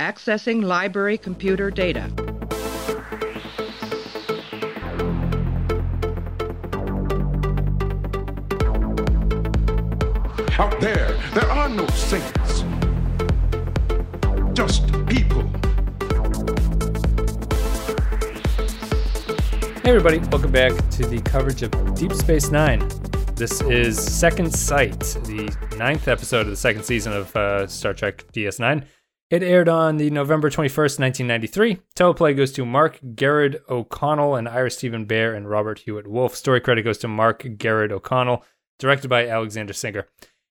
Accessing library computer data. Out there, there are no saints. Just people. Hey, everybody, welcome back to the coverage of Deep Space Nine. This is Second Sight, the ninth episode of the second season of uh, Star Trek DS9. It aired on the November 21st, 1993. Teleplay goes to Mark Gehred-O'Connell and Ira Steven Behr and Robert Hewitt Wolfe. Story credit goes to Mark Gehred-O'Connell, directed by Alexander Singer.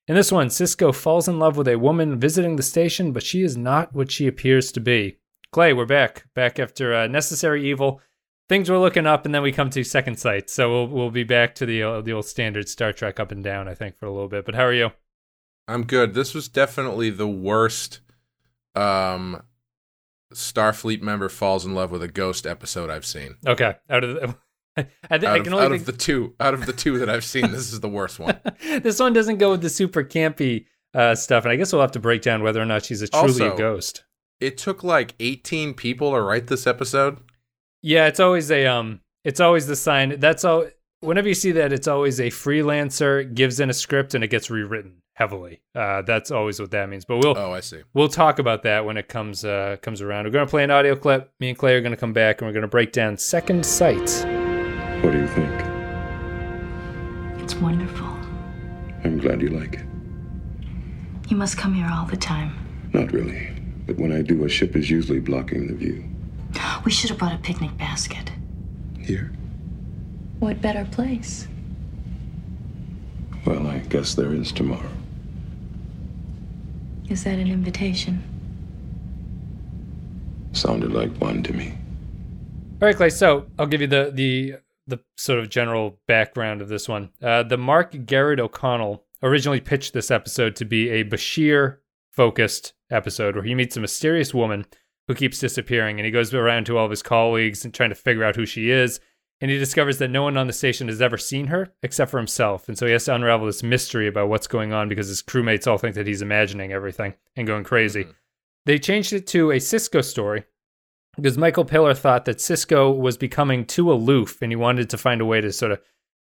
In this one, Sisko falls in love with a woman visiting the station, but she is not what she appears to be. Clay, we're back. Back after uh, Necessary Evil. Things were looking up, and then we come to Second Sight. So we'll, we'll be back to the, uh, the old standard Star Trek up and down, I think, for a little bit. But how are you? I'm good. This was definitely the worst um Starfleet member falls in love with a ghost episode I've seen. Okay. Out of the. I, th- Out, of, only out think of the two, out of the two that I've seen, this is the worst one. this one doesn't go with the super campy uh, stuff, and I guess we'll have to break down whether or not she's a truly Also- a ghost. It took like 18 people to write this episode. Yeah, it's always a um, it's always the sign. That's all. Whenever you see that, it's always a freelancer gives in a script and it gets rewritten heavily. Uh, that's always what that means. But we'll Oh, I see. we'll talk about that when it comes uh, comes around. We're gonna play an audio clip. Me and Clay are gonna come back and we're gonna break down Second Sight. What do you think? It's wonderful. I'm glad you like it. You must come here all the time. Not really. But when I do, a ship is usually blocking the view. We should have brought a picnic basket. Here? What better place? Well, I guess there is tomorrow. Is that an invitation? Sounded like one to me. All right, Clay. So I'll give you the the the sort of general background of this one. Uh, the Mark Gehred-O'Connell originally pitched this episode to be a Bashir focused episode where he meets a mysterious woman who keeps disappearing, and he goes around to all of his colleagues and trying to figure out who she is. And he discovers that no one on the station has ever seen her except for himself, and so he has to unravel this mystery about what's going on because his crewmates all think that he's imagining everything and going crazy. They changed it to a Sisko story because Michael Piller thought that Sisko was becoming too aloof and he wanted to find a way to sort of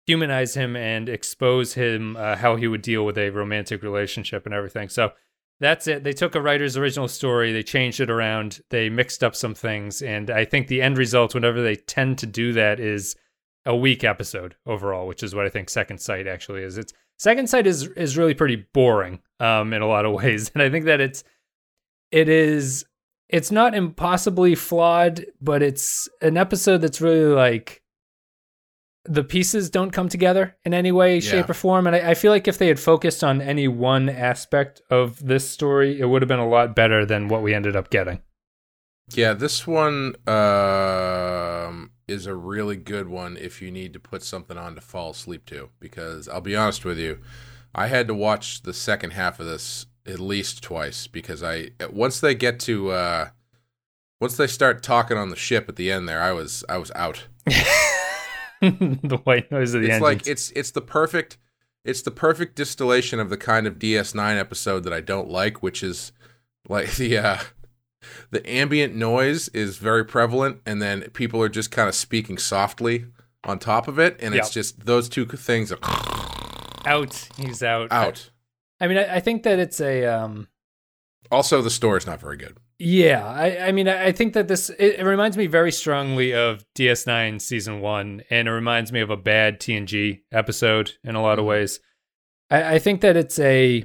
humanize him and expose him uh, how he would deal with a romantic relationship and everything. So that's it. They took a writer's original story, they changed it around, they mixed up some things, and I think the end result, whenever they tend to do that, is a weak episode overall, which is what I think Second Sight actually is. It's Second Sight is is really pretty boring um, in a lot of ways, and I think that it's it is it's not impossibly flawed, but it's an episode that's really like the pieces don't come together in any way, shape, Yeah. or form. And I, I feel like if they had focused on any one aspect of this story, it would have been a lot better than what we ended up getting. Yeah, this one um, is a really good one if you need to put something on to fall asleep to. Because I'll be honest with you, I had to watch the second half of this at least twice because I once they get to uh, once they start talking on the ship at the end there, I was I was out. the white noise of the it's engines. like it's it's the perfect it's the perfect distillation of the kind of DS9 episode that I don't like, which is like the uh the ambient noise is very prevalent and then people are just kind of speaking softly on top of it and it's just those two things are out. He's out. out. I mean, I, I think that it's a um, Also the store is not very good. Yeah, I, I mean, I think that this it, it reminds me very strongly of DS9 season one, and it reminds me of a bad TNG episode in a lot of mm-hmm. ways. I, I think that it's a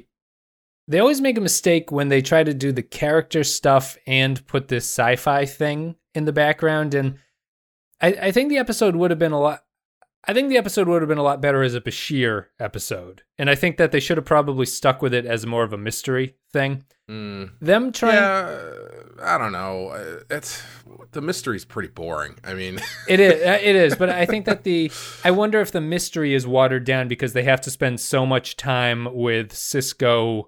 they always make a mistake when they try to do the character stuff and put this sci-fi thing in the background, and I, I think the episode would have been a lot. I think the episode would have been a lot better as a Bashir episode, and I think that they should have probably stuck with it as more of a mystery thing. Mm. Them trying. Yeah, I don't know. Uh, It's the mystery's pretty boring. I mean, It is. uh, It is. But I think that the. I wonder if the mystery is watered down because they have to spend so much time with Sisko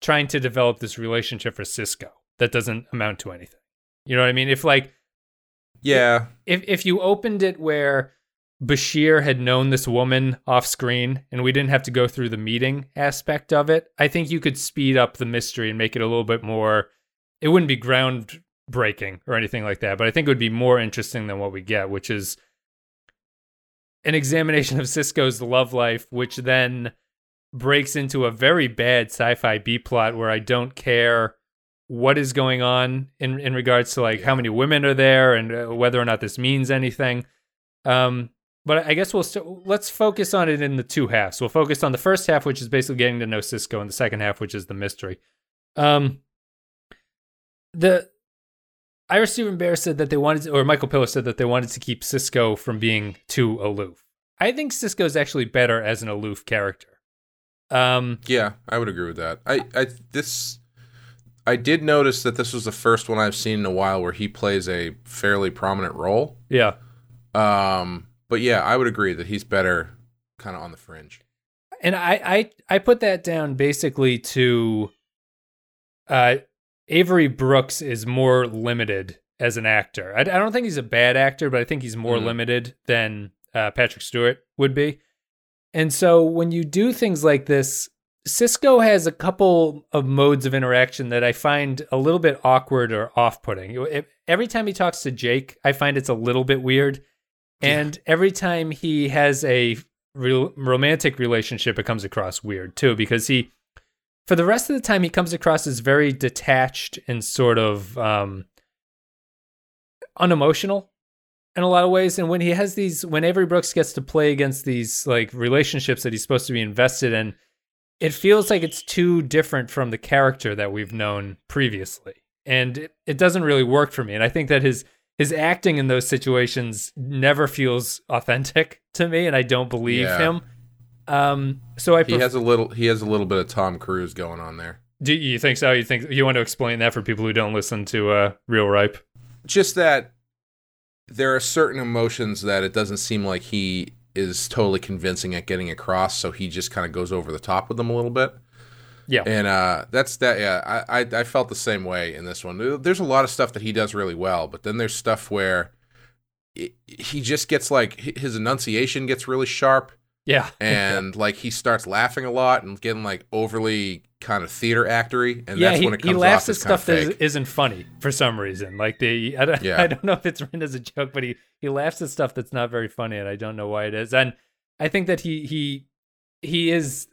trying to develop this relationship for Sisko that doesn't amount to anything. You know what I mean? If like yeah, if if you opened it where Bashir had known this woman off screen and we didn't have to go through the meeting aspect of it, I think you could speed up the mystery and make it a little bit more it wouldn't be groundbreaking or anything like that, but I think it would be more interesting than what we get, which is an examination of Sisko's love life, which then breaks into a very bad sci-fi B plot where I don't care what is going on in in regards to like how many women are there and uh, whether or not this means anything. Um, but I guess we'll st- let's focus on it in the two halves. We'll focus on the first half, which is basically getting to know Sisko, and the second half, which is the mystery. Um, the Ira Steven Behr said that they wanted, to, or Michael Piller said that they wanted to keep Sisko from being too aloof. I think Sisko is actually better as an aloof character. Um, Yeah, I would agree with that. I, I this I did notice that this was the first one I've seen in a while where he plays a fairly prominent role. yeah, Um, but yeah, I would agree that he's better kind of on the fringe. and I, I I put that down basically to uh Avery Brooks is more limited as an actor. I, I don't think he's a bad actor, but I think he's more Mhm. limited than uh, Patrick Stewart would be. And so when you do things like this, Sisko has a couple of modes of interaction that I find a little bit awkward or off-putting. Every time he talks to Jake, I find it's a little bit weird. And every time he has a romantic relationship, it comes across weird too, because he, for the rest of the time, he comes across as very detached and sort of um, unemotional in a lot of ways. And when he has these, when Avery Brooks gets to play against these like relationships that he's supposed to be invested in, it feels like it's too different from the character that we've known previously. And it, it doesn't really work for me. And I think that his his acting in those situations never feels authentic to me, and I don't believe Yeah. him. Um, so I He has a little he has a little bit of Tom Cruise going on there. do you think so? You think you want to explain that for people who don't listen to uh, Real Ripe? Just that there are certain emotions that it doesn't seem like he is totally convincing at getting across, so he just kind of goes over the top with them a little bit. Yeah. And uh, that's that. Yeah, I, I I felt the same way in this one. There's a lot of stuff that he does really well, but then there's stuff where it, he just gets like his enunciation gets really sharp, Yeah, and like he starts laughing a lot and getting like overly kind of theater actory, and yeah. that's He, when it he laughs off at as kind of stuff that isn't funny for some reason. Like the I don't, Yeah. I don't know if it's written as a joke, but he he laughs at stuff that's not very funny, and I don't know why it is. And I think that he he he is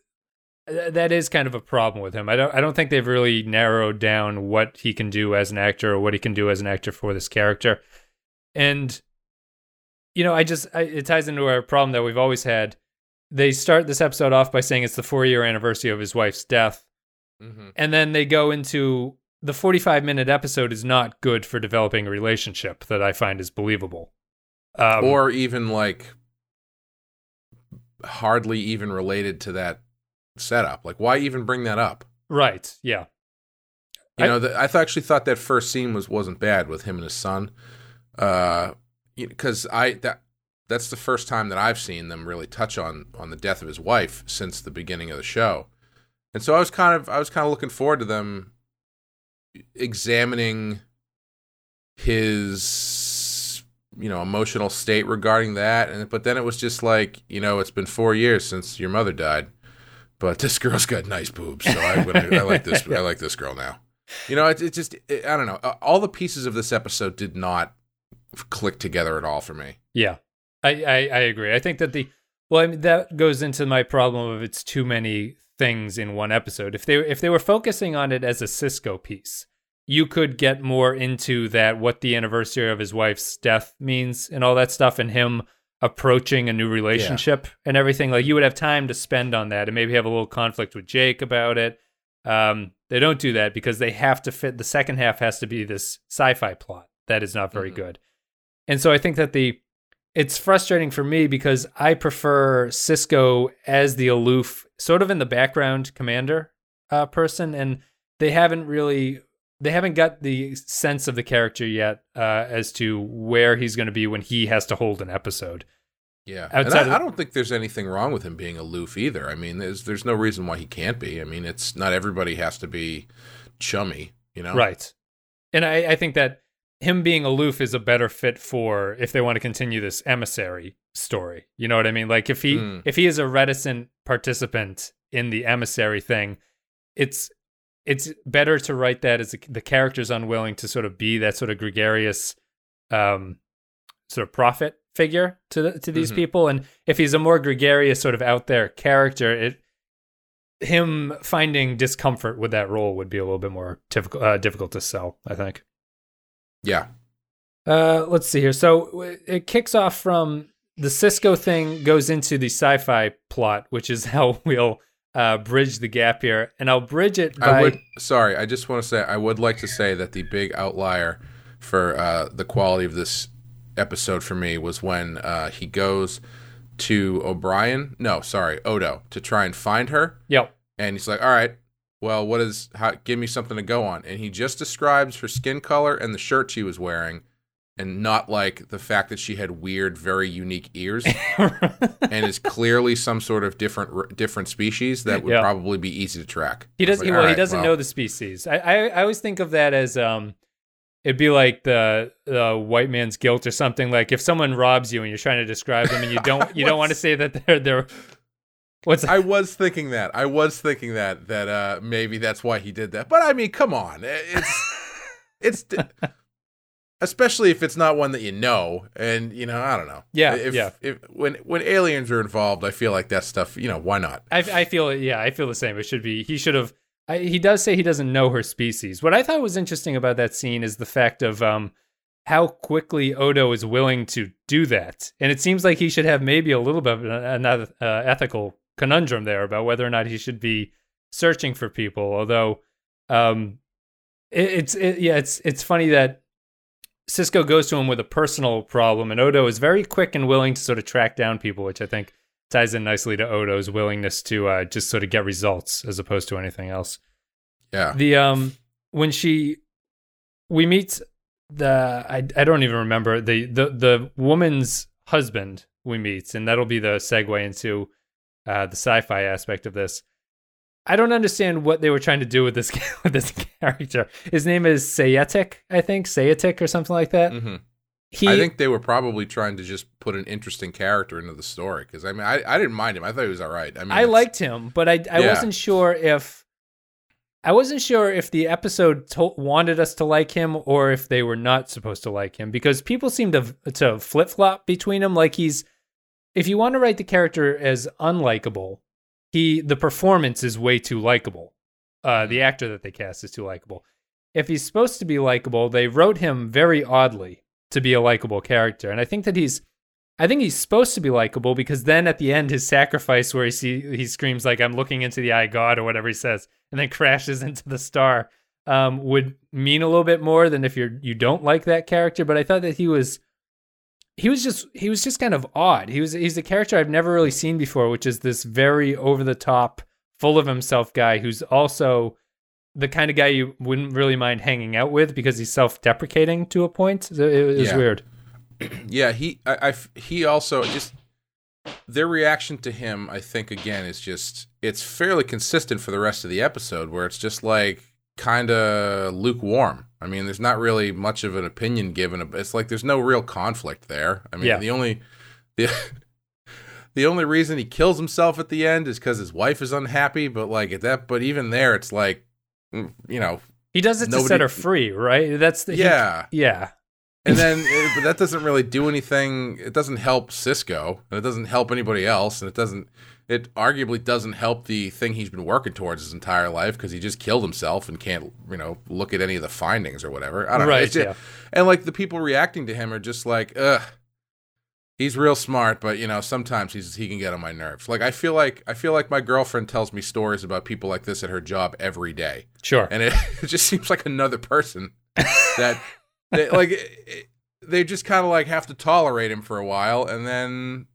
that is kind of a problem with him. I don't I don't think they've really narrowed down what he can do as an actor or what he can do as an actor for this character. And you know, I just I, it ties into our problem that we've always had. They start this episode off by saying it's the 4-year anniversary of his wife's death, Mhm. and then they go into the 45 minute episode is not good for developing a relationship that I find is believable. Um, or even like hardly even related to that setup. Like, why even bring that up? right, yeah. You I- know, the, I th- actually thought that first scene was wasn't bad with him and his son, uh, because I that that's the first time that I've seen them really touch on on the death of his wife since the beginning of the show, and so I was kind of I was kind of looking forward to them examining his you know emotional state regarding that, and but then it was just like you know it's been four years since your mother died. But this girl's got nice boobs, so I, I like this. I like this girl now. You know, it, it just it, I don't know. Uh, All the pieces of this episode did not click together at all for me. Yeah, I, I, I agree. I think that the well, I mean, that goes into my problem of it's too many things in one episode. If they if they were focusing on it as a Sisko piece, you could get more into that what the anniversary of his wife's death means and all that stuff, and him approaching a new relationship and everything. Like you would have time to spend on that, and maybe have a little conflict with Jake about it. Um, they don't do that because they have to fit. The second half has to be this sci-fi plot that is not very Mhm. good. And so I think that the it's frustrating for me because I prefer Sisko as the aloof, sort of in the background commander uh, person, and they haven't really they haven't got the sense of the character yet uh, as to where he's going to be when he has to hold an episode. Yeah, and I, of- I don't think there's anything wrong with him being aloof either. I mean, there's there's no reason why he can't be. I mean, it's not everybody has to be chummy, you know? Right. And I, I think that him being aloof is a better fit for if they want to continue this emissary story. You know what I mean? Like if he Mm. if he is a reticent participant in the emissary thing, it's it's better to write that as a, the character's unwilling to sort of be that sort of gregarious, um, sort of prophet figure to the, to these Mhm. people. And if he's a more gregarious, sort of out there character, it him finding discomfort with that role would be a little bit more difficult uh, difficult to sell. I think. Yeah. Uh, let's see here. So it kicks off from the Sisko thing goes into the sci-fi plot, which is how we'll uh, bridge the gap here. And I'll bridge it by I would. Sorry, I just want to say I would like to say that the big outlier for uh, the quality of this episode for me was when uh, he goes to O'Brien. No, sorry, Odo to try and find her, Yep. and he's like, "All right, well, what is? How, give me something to go on." And he just describes her skin color and the shirt she was wearing. And not like the fact that she had weird, very unique ears, and is clearly some sort of different different species that would Yeah. probably be easy to track. He does. Like, well, all he right, doesn't well. know the species. I, I I always think of that as um, it'd be like the the white man's guilt or something. Like if someone robs you and you're trying to describe them and you don't you don't want to say that they're they're what's I was thinking that. I was thinking that that uh maybe that's why he did that. But I mean, come on. It's it's especially if it's not one that you know and you know, I don't know. Yeah, If, yeah. If when when aliens are involved, I feel like that stuff, you know, why not? I, I feel yeah, I feel the same. It should be. He should have. I, he does say he doesn't know her species. What I thought was interesting about that scene is the fact of um, how quickly Odo is willing to do that, and it seems like he should have maybe a little bit of an, another uh, ethical conundrum there about whether or not he should be searching for people. Although, um, it, it's it, yeah, it's it's funny that Sisko goes to him with a personal problem, and Odo is very quick and willing to sort of track down people, which I think ties in nicely to Odo's willingness to uh, just sort of get results as opposed to anything else. Yeah. The um when she we meet the I I don't even remember the the the woman's husband we meet, and that'll be the segue into uh, the sci-fi aspect of this. I don't understand what they were trying to do with this with this character. His name is Seyetik, I think, Seyetik or something like that. hmm He, I think they were probably trying to just put an interesting character into the story because I mean, I, I didn't mind him. I thought he was all right. I mean, I liked him, but I I Yeah. wasn't sure if I wasn't sure if the episode to- wanted us to like him or if they were not supposed to like him because people seem to to flip flop between him. Like he's if you want to write the character as unlikable, he the performance is way too likable. Uh, the actor that they cast is too likable. If he's supposed to be likable, they wrote him very oddly to be a likable character, and I think that he's I think he's supposed to be likable because then at the end, his sacrifice, where he see he screams like "I'm looking into the eye God" or whatever he says, and then crashes into the star, um, would mean a little bit more than if you're you don't like that character. But I thought that he was he was just he was just kind of odd. He was he's a character I've never really seen before, which is this very over the top, full of himself guy who's also the kind of guy you wouldn't really mind hanging out with because he's self deprecating to a point. It, was Yeah. weird. Yeah, he I, I he also just their reaction to him, I think again is just it's fairly consistent for the rest of the episode where it's just like kind of lukewarm. I mean, there's not really much of an opinion given. It's like there's no real conflict there. I mean, Yeah. the only the the only reason he kills himself at the end is because his wife is unhappy. But like at that, but even there, it's like mm, you know, He does it to set her free, right? That's the he- yeah. yeah. And then, it, but that doesn't really do anything. It doesn't help Sisko, and it doesn't help anybody else, and it doesn't. It arguably doesn't help the thing he's been working towards his entire life because he just killed himself and can't, you know, look at any of the findings or whatever. I don't know. Right, It's just- yeah. And like the people reacting to him are just like, ugh. He's real smart, but you know sometimes he's he can get on my nerves. Like I feel like I feel like my girlfriend tells me stories about people like this at her job every day Sure. and it, it just seems like another person that they, like it- they just kind of like have to tolerate him for a while and then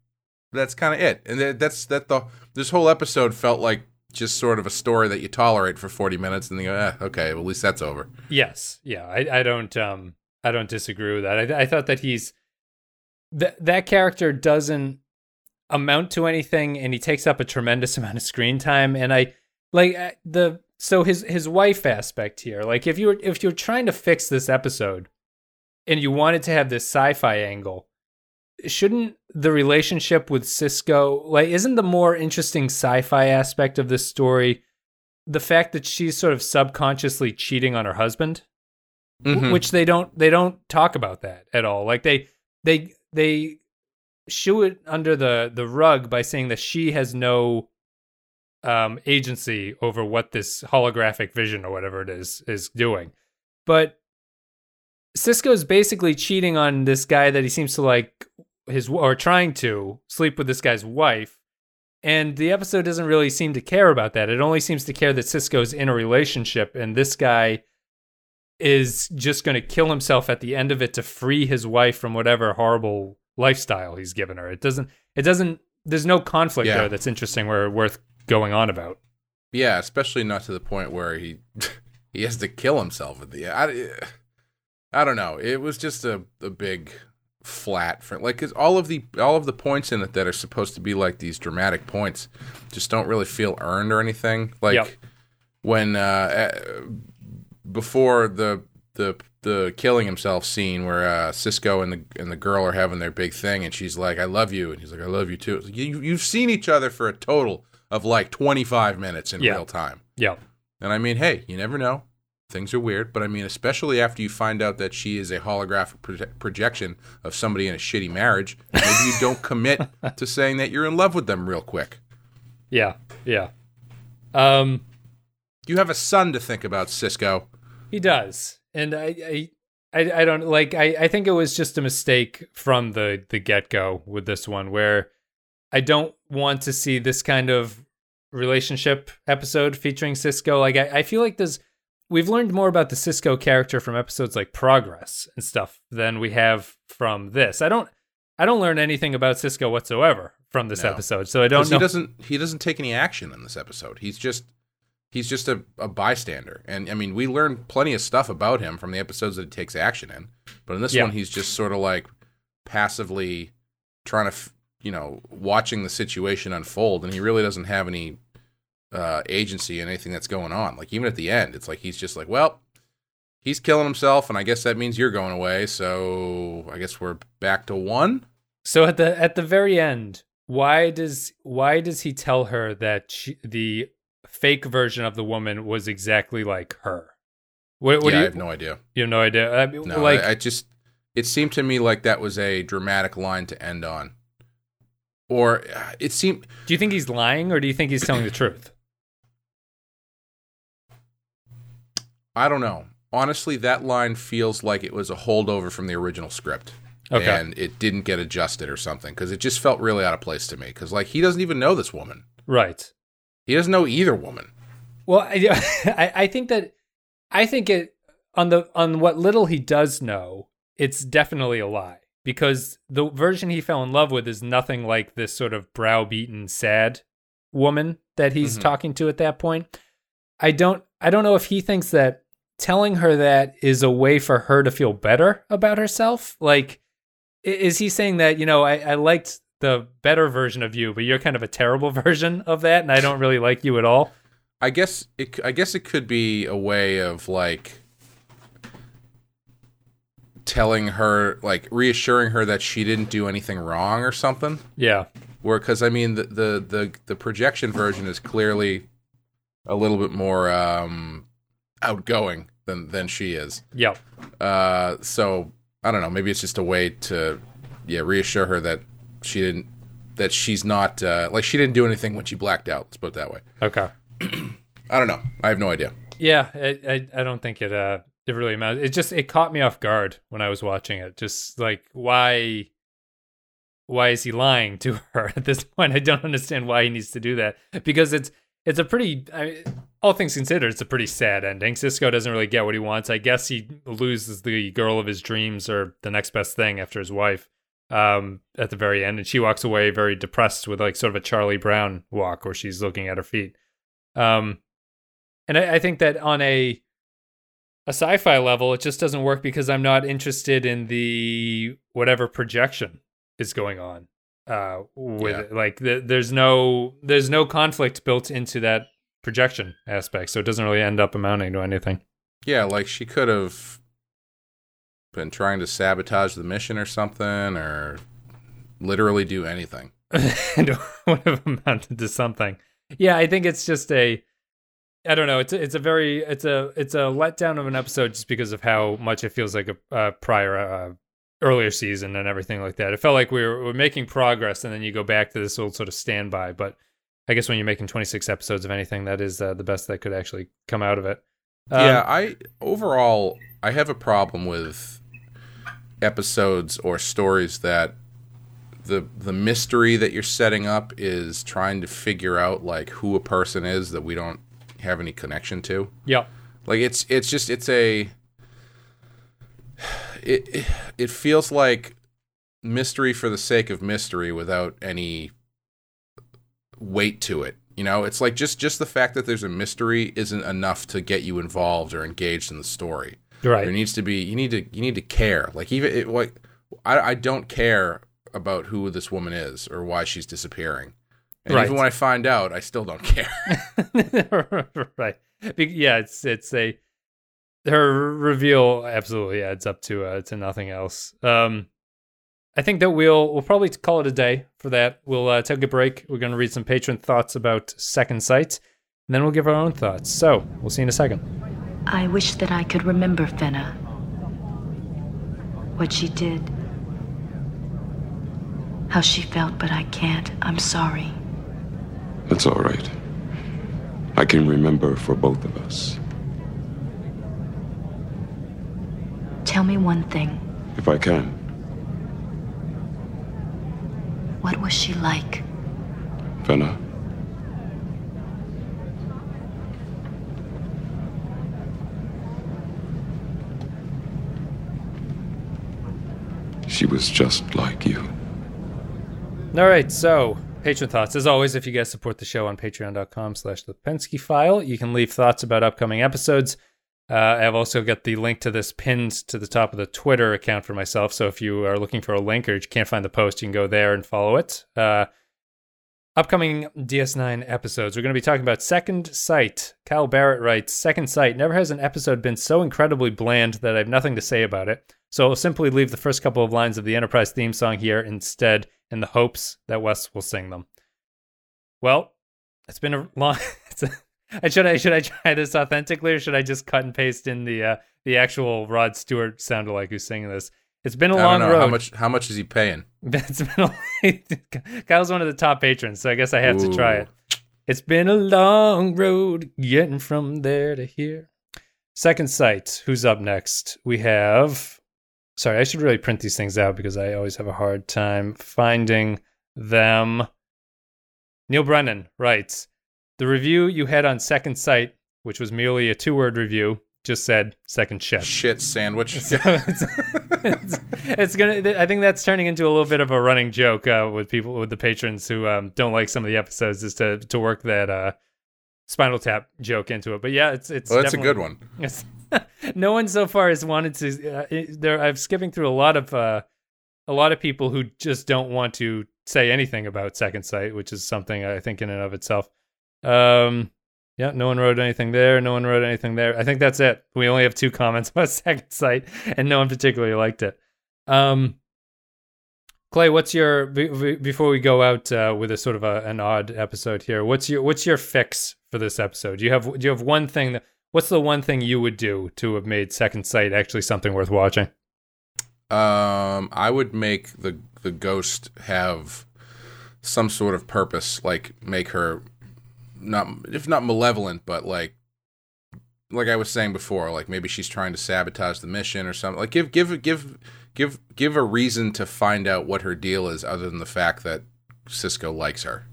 that's kind of it and that's that the this whole episode felt like just sort of a story that you tolerate for 40 minutes and then you go eh, okay well, at least that's over Yes. Yeah. I, I don't um I don't disagree with that. I, I thought that he's that that character doesn't amount to anything and he takes up a tremendous amount of screen time and I like uh, the so his his wife aspect here. Like if you were if you're trying to fix this episode and you wanted to have this sci-fi angle, shouldn't the relationship with Sisko like isn't the more interesting sci-fi aspect of this story the fact that she's sort of subconsciously cheating on her husband, Mhm. which they don't they don't talk about that at all. Like they they they shoo it under the the rug by saying that she has no um agency over what this holographic vision or whatever it is is doing. But Sisko's basically cheating on this guy that he seems to like his or trying to sleep with this guy's wife. And the episode doesn't really seem to care about that. It only seems to care that Sisko's in a relationship and this guy is just going to kill himself at the end of it to free his wife from whatever horrible lifestyle he's given her. It doesn't it doesn't there's no conflict Yeah. there that's interesting or worth going on about. Yeah, especially not to the point where he he has to kill himself at the I, I don't know. It was just a, a big flat for like 'cause all of the all of the points in it that are supposed to be like these dramatic points just don't really feel earned or anything. Like Yep. when uh, uh before the the the killing himself scene where uh, Sisko and the and the girl are having their big thing and she's like I love you and he's like I love you too. Like, you you've seen each other for a total of like 25 minutes in Yeah. real time. Yeah. And I mean, hey, you never know. Things are weird, but I mean, especially after you find out that she is a holographic proje- projection of somebody in a shitty marriage, maybe you don't commit to saying that you're in love with them real quick. Yeah. Yeah. Um You have a son to think about, Sisko. He does, and I, I, I, I don't like. I, I think it was just a mistake from the the get go with this one, where I don't want to see this kind of relationship episode featuring Sisko. Like, I, I feel like there's we've learned more about the Sisko character from episodes like Progress and stuff than we have from this. I don't, I don't learn anything about Sisko whatsoever from this No. episode, so I don't know. He doesn't. He doesn't take any action in this episode. He's just. He's just a, a bystander, and I mean, we learn plenty of stuff about him from the episodes that he takes action in. But in this Yeah. one, he's just sort of like passively trying to, f- you know, watching the situation unfold, and he really doesn't have any uh, agency in anything that's going on. Like even at the end, it's like he's just like, well, he's killing himself, and I guess that means you're going away. So I guess we're back to one. So at the at the very end, why does why does he tell her that she, the fake version of the woman was exactly like her? What, what yeah, do I you, have no idea. you have no idea? I mean, No, like I, I just it seemed to me like that was a dramatic line to end on, or uh, it seemed do you think he's lying or do you think he's telling the truth? I don't know. Honestly, that line feels like it was a holdover from the original script. Okay. And it didn't get adjusted or something because it just felt really out of place to me. Because like he doesn't even know this woman. Right. He doesn't know either woman. Well, I, I think that I think it on the on what little he does know, it's definitely a lie because the version he fell in love with is nothing like this sort of browbeaten, sad woman that he's Mhm. talking to at that point. I don't I don't know if he thinks that telling her that is a way for her to feel better about herself. Like, is he saying that you know I, I liked the better version of you, but you're kind of a terrible version of that, and I don't really like you at all? I guess it. I guess it could be a way of like telling her, like reassuring her that she didn't do anything wrong or something. Yeah. Where, because I mean, the, the the the projection version is clearly a little bit more um, outgoing than than she is. Yep. Uh, so I don't know. Maybe it's just a way to yeah reassure her that she didn't that she's not uh, like she didn't do anything when she blacked out. Let's put it that way. Okay. I don't know. I have no idea. Yeah, I, I I don't think it uh it really matters. It just it caught me off guard when I was watching it. Just like why why is he lying to her at this point? I don't understand why he needs to do that because it's it's a pretty I all things considered, it's a pretty sad ending. Sisko doesn't really get what he wants. I guess he loses the girl of his dreams or the next best thing after his wife um at the very end and she walks away very depressed with like sort of a Charlie Brown walk where she's looking at her feet. Um and I, I think that on a a sci-fi level, it just doesn't work because I'm not interested in the whatever projection is going on. Uh, with Yeah. it. like the, there's no there's no conflict built into that projection aspect, so it doesn't really end up amounting to anything. Yeah, like she could have been trying to sabotage the mission or something, or literally do anything. it would have amounted to something. Yeah, I think it's just a I don't know. It's a, it's a very it's a it's a letdown of an episode just because of how much it feels like a, a prior uh, earlier season and everything like that. It felt like we were, we were making progress, and then you go back to this old sort of standby. But I guess when you're making 26 episodes of anything, that is uh, the best that could actually come out of it. Um, yeah, I overall I have a problem with episodes or stories that the the mystery that you're setting up is trying to figure out like who a person is that we don't have any connection to. yeah. Like it's it's just it's a it it, it feels like mystery for the sake of mystery without any weight to it. You know, it's like just just the fact that there's a mystery isn't enough to get you involved or engaged in the story. Right. There needs to be you need to you need to care. Like even it, like I I don't care about who this woman is or why she's disappearing. And Right. even when I find out, I still don't care. right. Be- Yeah, it's it's a her reveal absolutely adds up to uh, to nothing else. Um, I think that we'll we'll probably call it a day for that. We'll uh, take a break. We're going to read some patron thoughts about Second Sight, and then we'll give our own thoughts. So we'll see you in a second. I wish that I could remember Fenna. What she did. How she felt, but I can't. I'm sorry. That's all right. I can remember for both of us. Tell me one thing. If I can. What was she like? Fenna. She was just like you. All right, so patron thoughts. As always, if you guys support the show on patreon.com slash the Pensky file, you can leave thoughts about upcoming episodes. Uh, I've also got the link to this pinned to the top of the Twitter account for myself. So if you are looking for a link or you can't find the post, you can go there and follow it. Uh, upcoming DS9 episodes, we're going to be talking about Second Sight. Kyle Barrett writes Second Sight. Never has an episode been so incredibly bland that I have nothing to say about it. So I'll simply leave the first couple of lines of the Enterprise theme song here instead in the hopes that Wes will sing them. Well, it's been a long. It's a, I should I should I try this authentically or should I just cut and paste in the uh, the actual Rod Stewart sound alike who's singing this? It's been a I long don't know road. how much how much is he paying? It's been a, Kyle's one of the top patrons, so I guess I have to try it. It's been a long road getting from there to here. Second sight. Who's up next? We have. Sorry, I should really print these things out because I always have a hard time finding them. Neil Brennan writes The review you had on Second Sight, which was merely a two word review, just said second shift. Shit sandwich. So it's, it's, it's gonna. I think that's turning into a little bit of a running joke uh, with people with the patrons who um, don't like some of the episodes, is to to work that uh, Spinal Tap joke into it. But yeah, it's it's. well, that's a good one. Yes. no one so far has wanted to. Uh, it- there, I'm skipping through a lot of uh, a lot of people who just don't want to say anything about Second Sight, which is something I think in and of itself. Um, yeah, no one wrote anything there. No one wrote anything there. I think that's it. We only have two comments about Second Sight, and no one particularly liked it. Um, Clay, what's your be- before we go out uh, with a sort of a, an odd episode here? What's your what's your fix for this episode? Do you have do you have one thing that what's the one thing you would do to have made Second Sight actually something worth watching? Um, I would make the the ghost have some sort of purpose, like make her not if not malevolent, but like like I was saying before, like maybe she's trying to sabotage the mission or something. Like give give give give give a reason to find out what her deal is, other than the fact that Sisko likes her.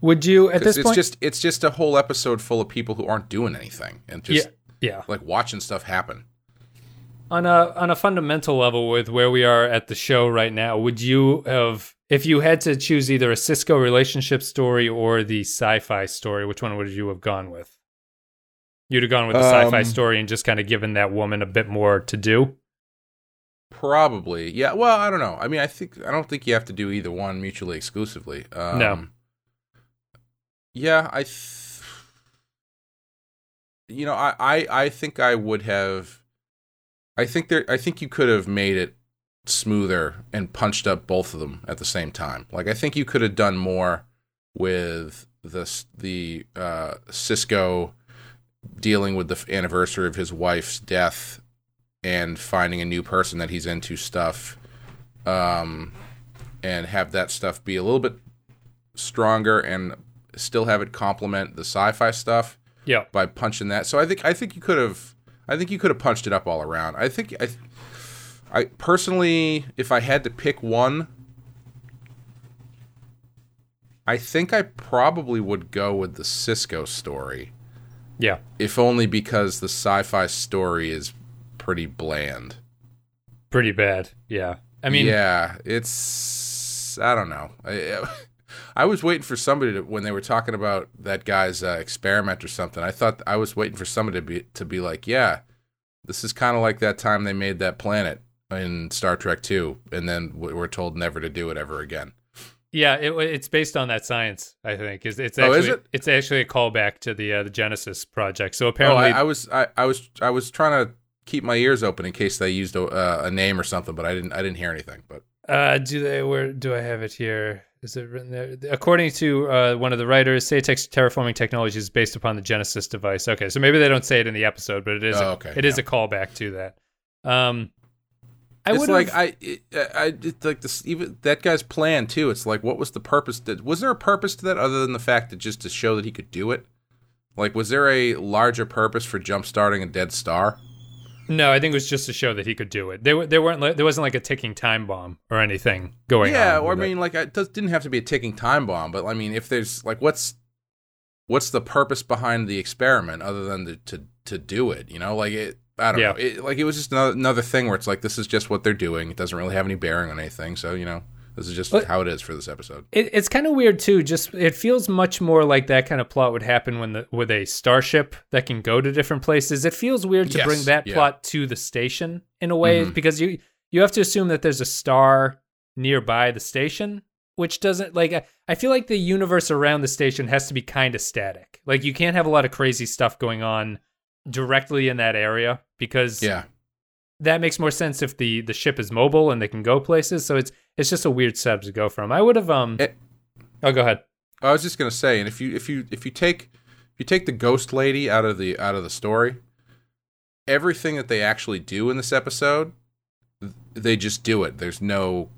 Would you at this it's point? just it's just a whole episode full of people who aren't doing anything and just yeah, yeah. like watching stuff happen. On a on a fundamental level with where we are at the show right now would you have if you had to choose either a Sisko relationship story or the sci-fi story which one would you have gone with you'd have gone with the sci-fi Um, story and just kind of given that woman a bit more to do Probably, yeah. Well, I don't know. I mean, I think I don't think you have to do either one mutually exclusively. Um, No. Yeah, I. Th- you know, I, I I think I would have. I think there. I think you could have made it smoother and punched up both of them at the same time. Like I think you could have done more with the the uh, Sisko dealing with the anniversary of his wife's death and finding a new person that he's into stuff, um, and have that stuff be a little bit stronger and still have it complement the sci-fi stuff Yeah. by punching that. So I think I think you could have I think you could have punched it up all around. I think I I personally if I had to pick one I think I probably would go with the Sisko story Yeah. if only because the sci-fi story is pretty bland. Pretty bad. Yeah. I mean, yeah, it's I don't know. I, was waiting for somebody to when they were talking about that guy's uh, experiment or something. I thought I was waiting for somebody to be to be like, yeah, this is kind of like that time they made that planet in Star Trek Two, and then we we're told never to do it ever again. Yeah, it, it's based on that science. I think is it's Oh, actually is it? it's actually a callback to the uh, the Genesis project. So Oh, apparently, I, I was I, I was I was trying to keep my ears open in case they used a, uh, a name or something, but I didn't I didn't hear anything. But uh, do they? Where do I have it here? Is it written there? According to uh, one of the writers, Seyetik's terraforming technology is based upon the Genesis device. Okay, so maybe they don't say it in the episode, but it is. Oh, a, okay, It is yeah. a callback to that. Um, I it's would like I, it, I, it's like this. Even that guy's plan too. It's like, what was the purpose? That was there a purpose to that other than the fact that just to show that he could do it? Like, was there a larger purpose for jump starting a dead star? No. I think it was just to show that he could do it. There, there weren't. There wasn't like a ticking time bomb or anything going on. yeah, or I with it. mean, like, it does, didn't have to be a ticking time bomb, but I mean, if there's like, what's what's the purpose behind the experiment other than to to, to do it? You know, like it. I don't Yeah. know. It, like it was just another, another thing where it's like this is just what they're doing. It doesn't really have any bearing on anything. So you know, this is just But- how it is for this episode. It, it's kind of weird too. Just it feels much more like that kind of plot would happen when the with a starship that can go to different places. It feels weird to Yes, bring that yeah. plot to the station in a way Mhm. because you you have to assume that there's a star nearby the station, which doesn't like. I, I feel like the universe around the station has to be kind of static. Like you can't have a lot of crazy stuff going on directly in that area because Yeah. That makes more sense if the the ship is mobile and they can go places. So it's it's just a weird setup to go from. I would have um. It- oh, go ahead. I was just gonna say, and if you if you if you take if you take the ghost lady out of the out of the story, everything that they actually do in this episode, they just do it. There's no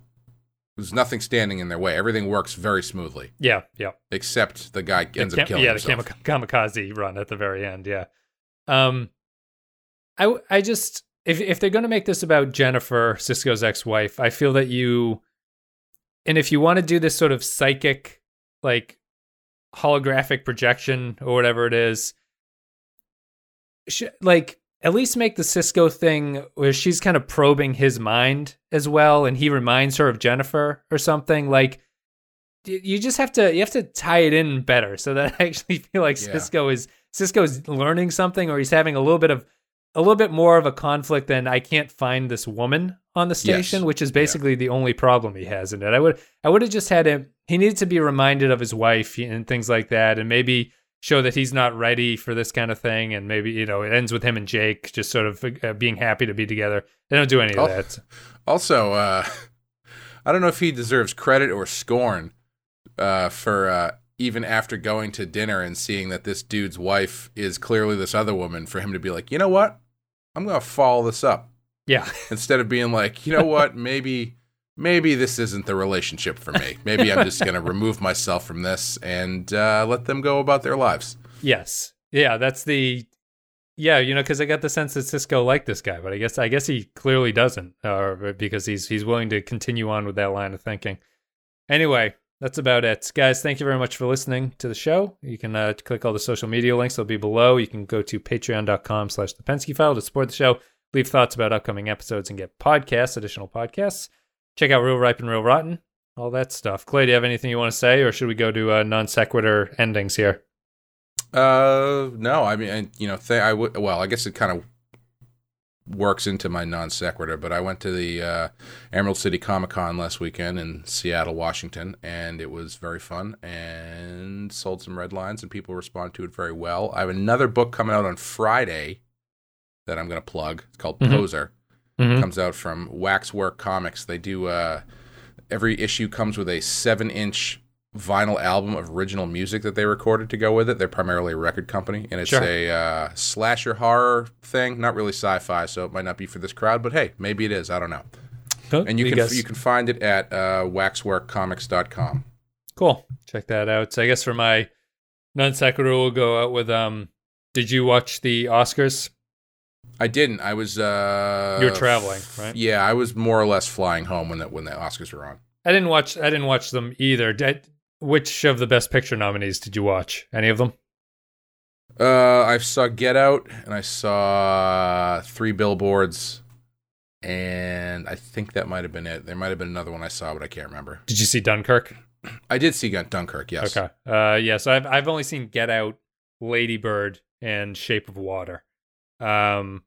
there's nothing standing in their way. Everything works very smoothly, Yeah, yeah. except the guy ends the up killing yeah, the himself. kamik- kamikaze run at the very end. Yeah. Um, I I just if if they're gonna make this about Jennifer Sisko's ex-wife, I feel that you, and if you want to do this sort of psychic, like holographic projection or whatever it is, sh- like at least make the Sisko thing where she's kind of probing his mind as well, and he reminds her of Jennifer or something like you just have to you have to tie it in better so that I actually feel like Yeah. Sisko is Sisko's learning something or he's having a little bit of a little bit more of a conflict than I can't find this woman on the station, Yes. which is basically the only problem he has in it. I would I would have just had him he needed to be reminded of his wife and things like that and maybe show that he's not ready for this kind of thing and maybe you know it ends with him and Jake just sort of uh, being happy to be together. They don't do any of Oh. that. Also, uh, I don't know if he deserves credit or scorn uh, for uh, even after going to dinner and seeing that this dude's wife is clearly this other woman, for him to be like, you know what, I'm gonna follow this up. Yeah. instead of being like, you know what, maybe maybe this isn't the relationship for me. Maybe I'm just gonna remove myself from this and uh, let them go about their lives. Yes. Yeah, that's the yeah, you know, because I got the sense that Sisko liked this guy, but I guess I guess he clearly doesn't, uh, because he's he's willing to continue on with that line of thinking. Anyway, that's about it, guys. Thank you very much for listening to the show. You can uh, click all the social media links; they'll be below. You can go to Patreon.com/slash The Pensky File to support the show, leave thoughts about upcoming episodes, and get podcasts, additional podcasts. Check out Real Ripe and Real Rotten, all that stuff. Clay, do you have anything you want to say, or should we go to uh, non sequitur endings here? Uh, no, I mean, you know, th- I would. Well, I guess it kind of works into my non sequitur, but I went to the uh, Emerald City Comic Con last weekend in Seattle, Washington, and it was very fun and sold some red lines, and people responded to it very well. I have another book coming out on Friday that I'm going to plug. It's called Mhm. Poser. Mhm. Comes out from Waxwork Comics. They do uh, every issue comes with a seven inch vinyl album of original music that they recorded to go with it. They're primarily a record company, and it's Sure. a uh, slasher horror thing. Not really sci-fi, so it might not be for this crowd. But hey, maybe it is. I don't know. Cool. And you can guess- you can find it at uh, waxworkcomics.com. Cool. Check that out. So I guess for my non sequitur, we'll go out with um. Did you watch the Oscars? I didn't. I was. Uh, You were traveling, right? Yeah, I was more or less flying home when the when the Oscars were on. I didn't watch. I didn't watch them either. Did, which of the Best Picture nominees did you watch? Any of them? Uh, I saw Get Out, and I saw Three Billboards, and I think that might have been it. There might have been another one I saw, but I can't remember. Did you see Dunkirk? I did see Dunkirk. Yes. Okay. Uh, yeah. So I've I've only seen Get Out, Lady Bird, and Shape of Water. Um,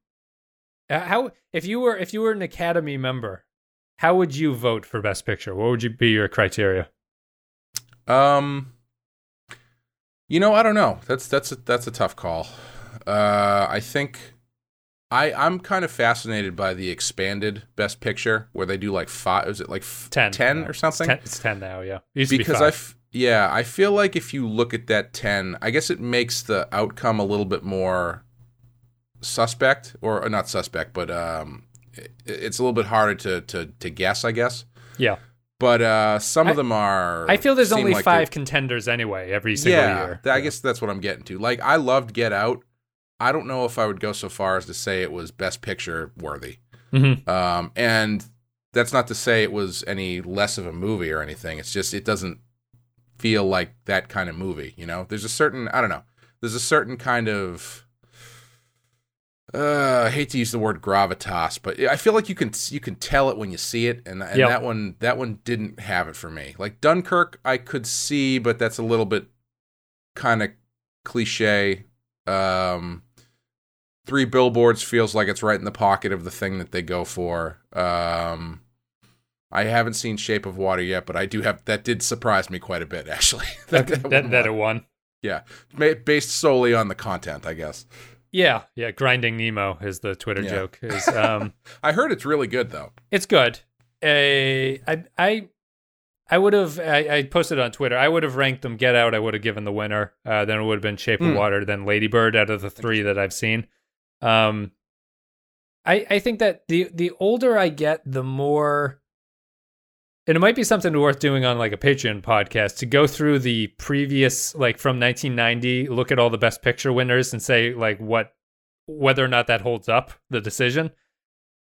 uh, how if you were if you were an Academy member, how would you vote for Best Picture? What would you be your criteria? Um, you know, I don't know. That's that's a, that's a tough call. Uh, I think I I'm kind of fascinated by the expanded Best Picture where they do like five. Is it like f- Ten. ten or something? It's ten, it's ten now. Yeah. It because be I, f- yeah, I feel like if you look at that ten, I guess it makes the outcome a little bit more suspect, or, or not suspect, but um, it, it's a little bit harder to to to guess, I guess. yeah. But uh, some I- of them are. I feel there's only like five contenders anyway every single yeah, year. I guess that's what I'm getting to. Like, I loved Get Out. I don't know if I would go so far as to say it was Best Picture worthy. Mhm. Um, and that's not to say it was any less of a movie or anything. It's just it doesn't feel like that kind of movie. You know, there's a certain I don't know. There's a certain kind of uh, I hate to use the word gravitas, but I feel like you can you can tell it when you see it, and, and Yep. that one that one didn't have it for me. Like Dunkirk, I could see, but that's a little bit kind of cliche. Um, Three Billboards feels like it's right in the pocket of the thing that they go for. Um, I haven't seen Shape of Water yet, but I do have that did surprise me quite a bit actually. that, that that, one that it won. yeah, based solely on the content, I guess. Yeah, yeah. Grinding Nemo is the Twitter Yeah. joke. Is um, I heard it's really good though. it's good. Uh, I I I would have I, I posted on Twitter. I would have ranked them. Get Out. I would have given the winner. Uh, then it would have been Shape of Hmm. Water. Then Lady Bird out of the three that I've seen. Um, I I think that the the older I get, the more. And it might be something worth doing on like a Patreon podcast to go through the previous, like from 1990, look at all the best picture winners and say like what, whether or not that holds up the decision.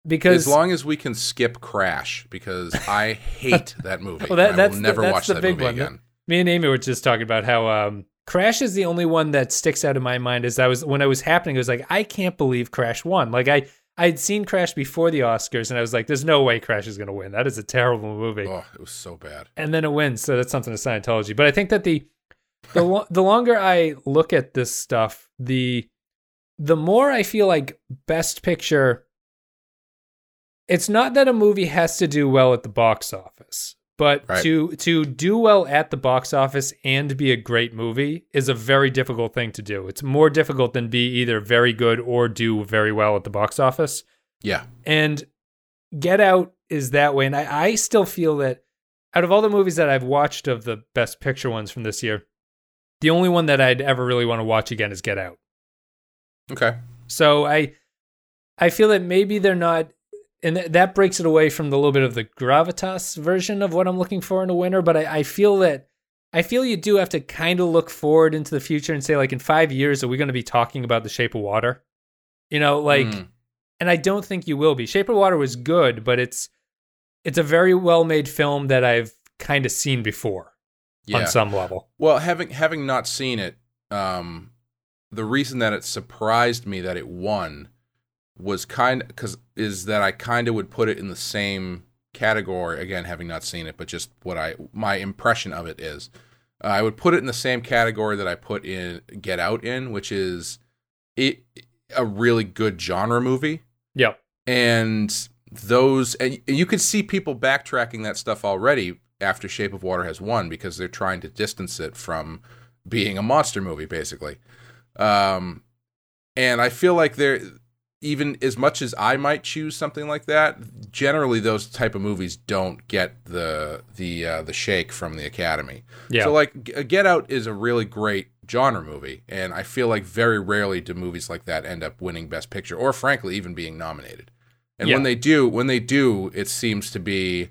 Because As long as we can skip Crash, because I hate that movie. Well, that- I that's the- never that's watch the that big movie one. again. me and Amy were just talking about how um, Crash is the only one that sticks out in my mind. As I was when I was happening, it was like I can't believe Crash won. Like I I'd seen Crash before the Oscars, and I was like, "There's no way Crash is going to win. That is a terrible movie." Oh, it was so bad. And then it wins, so that's something to Scientology. But I think that the the lo- the longer I look at this stuff, the the more I feel like Best Picture. It's not that a movie has to do well at the box office, but Right. to to do well at the box office and be a great movie is a very difficult thing to do. It's more difficult than be either very good or do very well at the box office. Yeah. And Get Out is that way. And I, I still feel that out of all the movies that I've watched of the best picture ones from this year, the only one that I'd ever really want to watch again is Get Out. Okay. So I I feel that maybe they're not and th- that breaks it away from the little bit of the gravitas version of what I'm looking for in a winner. But I, I feel that I feel you do have to kind of look forward into the future and say, like, in five years, are we going to be talking about the shape of water? You know, like Mm. and I don't think you will be. Shape of Water was good, but it's it's a very well made film that I've kind of seen before Yeah. on some level. Well, having having not seen it, um, the reason that it surprised me that it won was kind because is that I kind of would put it in the same category again, having not seen it, but just what I my impression of it is. Uh, I would put it in the same category that I put in Get Out in, which is it a really good genre movie Yep. and those and you can see people backtracking that stuff already after Shape of Water has won because they're trying to distance it from being a monster movie basically. Um and I feel like there even as much as I might choose something like that, generally those type of movies don't get the the uh, the shake from the Academy. Yeah. So like Get Out is a really great genre movie, and I feel like very rarely do movies like that end up winning Best Picture, or frankly even being nominated. And when they do, when they do, it seems to be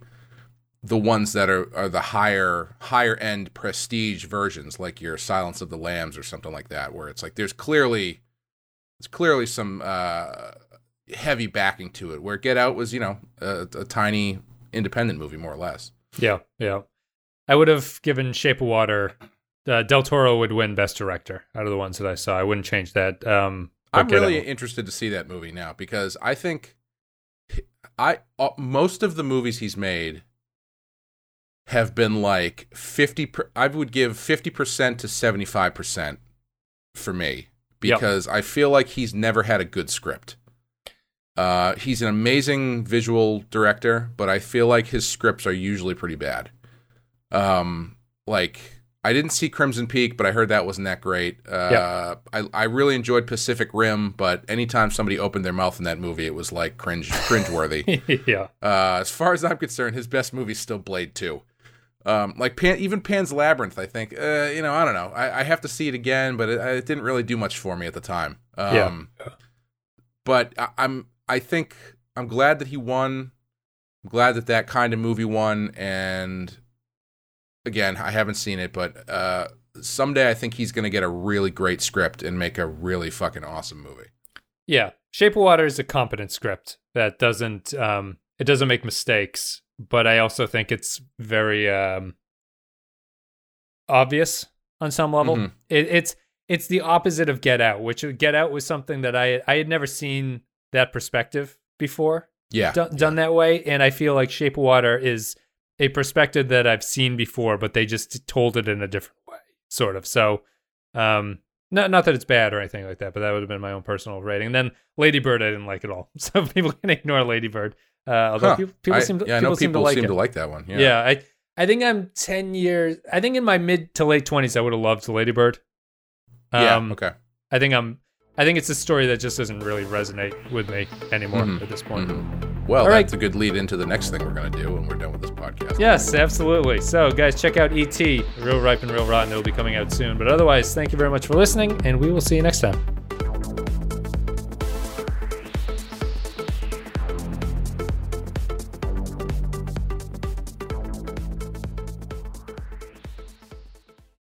the ones that are, are the higher higher end prestige versions, like your Silence of the Lambs or something like that, where it's like there's clearly there's clearly some uh, heavy backing to it. Where Get Out was, you know, a, a tiny independent movie, more or less. Yeah, yeah. I would have given Shape of Water. Uh, Del Toro would win Best Director out of the ones that I saw. I wouldn't change that. Um, I'm really Out- interested to see that movie now because I think I uh, most of the movies he's made have been like 50 per, I would give 50% to 75% for me Yep. because I feel like he's never had a good script. Uh, he's an amazing visual director, but I feel like his scripts are usually pretty bad. Um, like I didn't see Crimson Peak, but I heard that wasn't that great. Uh, I I really enjoyed Pacific Rim, but anytime somebody opened their mouth in that movie, it was like cringe cringeworthy. yeah, Uh, as far as I'm concerned, his best movie's still Blade Two. Um, like Pan, even Pan's Labyrinth, I think. Uh, you know, I don't know. I, I have to see it again, but it, it didn't really do much for me at the time. Um, But I, I'm, I think I'm glad that he won. I'm glad that that kind of movie won. And again, I haven't seen it, but uh, someday I think he's going to get a really great script and make a really fucking awesome movie. yeah. Shape of Water is a competent script that doesn't um, it doesn't make mistakes, but I also think it's very um, obvious on some level. Mhm. It, it's it's the opposite of Get Out, which Get Out was something that I I had never seen that perspective before. Yeah, done, done that way. And I feel like Shape of Water is a perspective that I've seen before, but they just told it in a different way, sort of. So, um, not not that it's bad or anything like that, but that would have been my own personal rating. And then Lady Bird, I didn't like at all. So people can ignore Lady Bird. Uh, although Huh. people, people I- seem to, yeah, I people know seem people to like seem to like that one. Yeah. yeah. I I think I'm ten years. I think in my mid to late twenties, I would have loved Lady Bird. Yeah, Um, okay. I think I'm. I think it's a story that just doesn't really resonate with me anymore Mhm. at this point. Mhm. Well, All right. that's a good lead into the next thing we're going to do when we're done with this podcast. Yes, absolutely. So, guys, check out ET, Real Ripe and Real Rotten. It'll be coming out soon. But otherwise, thank you very much for listening, and we will see you next time.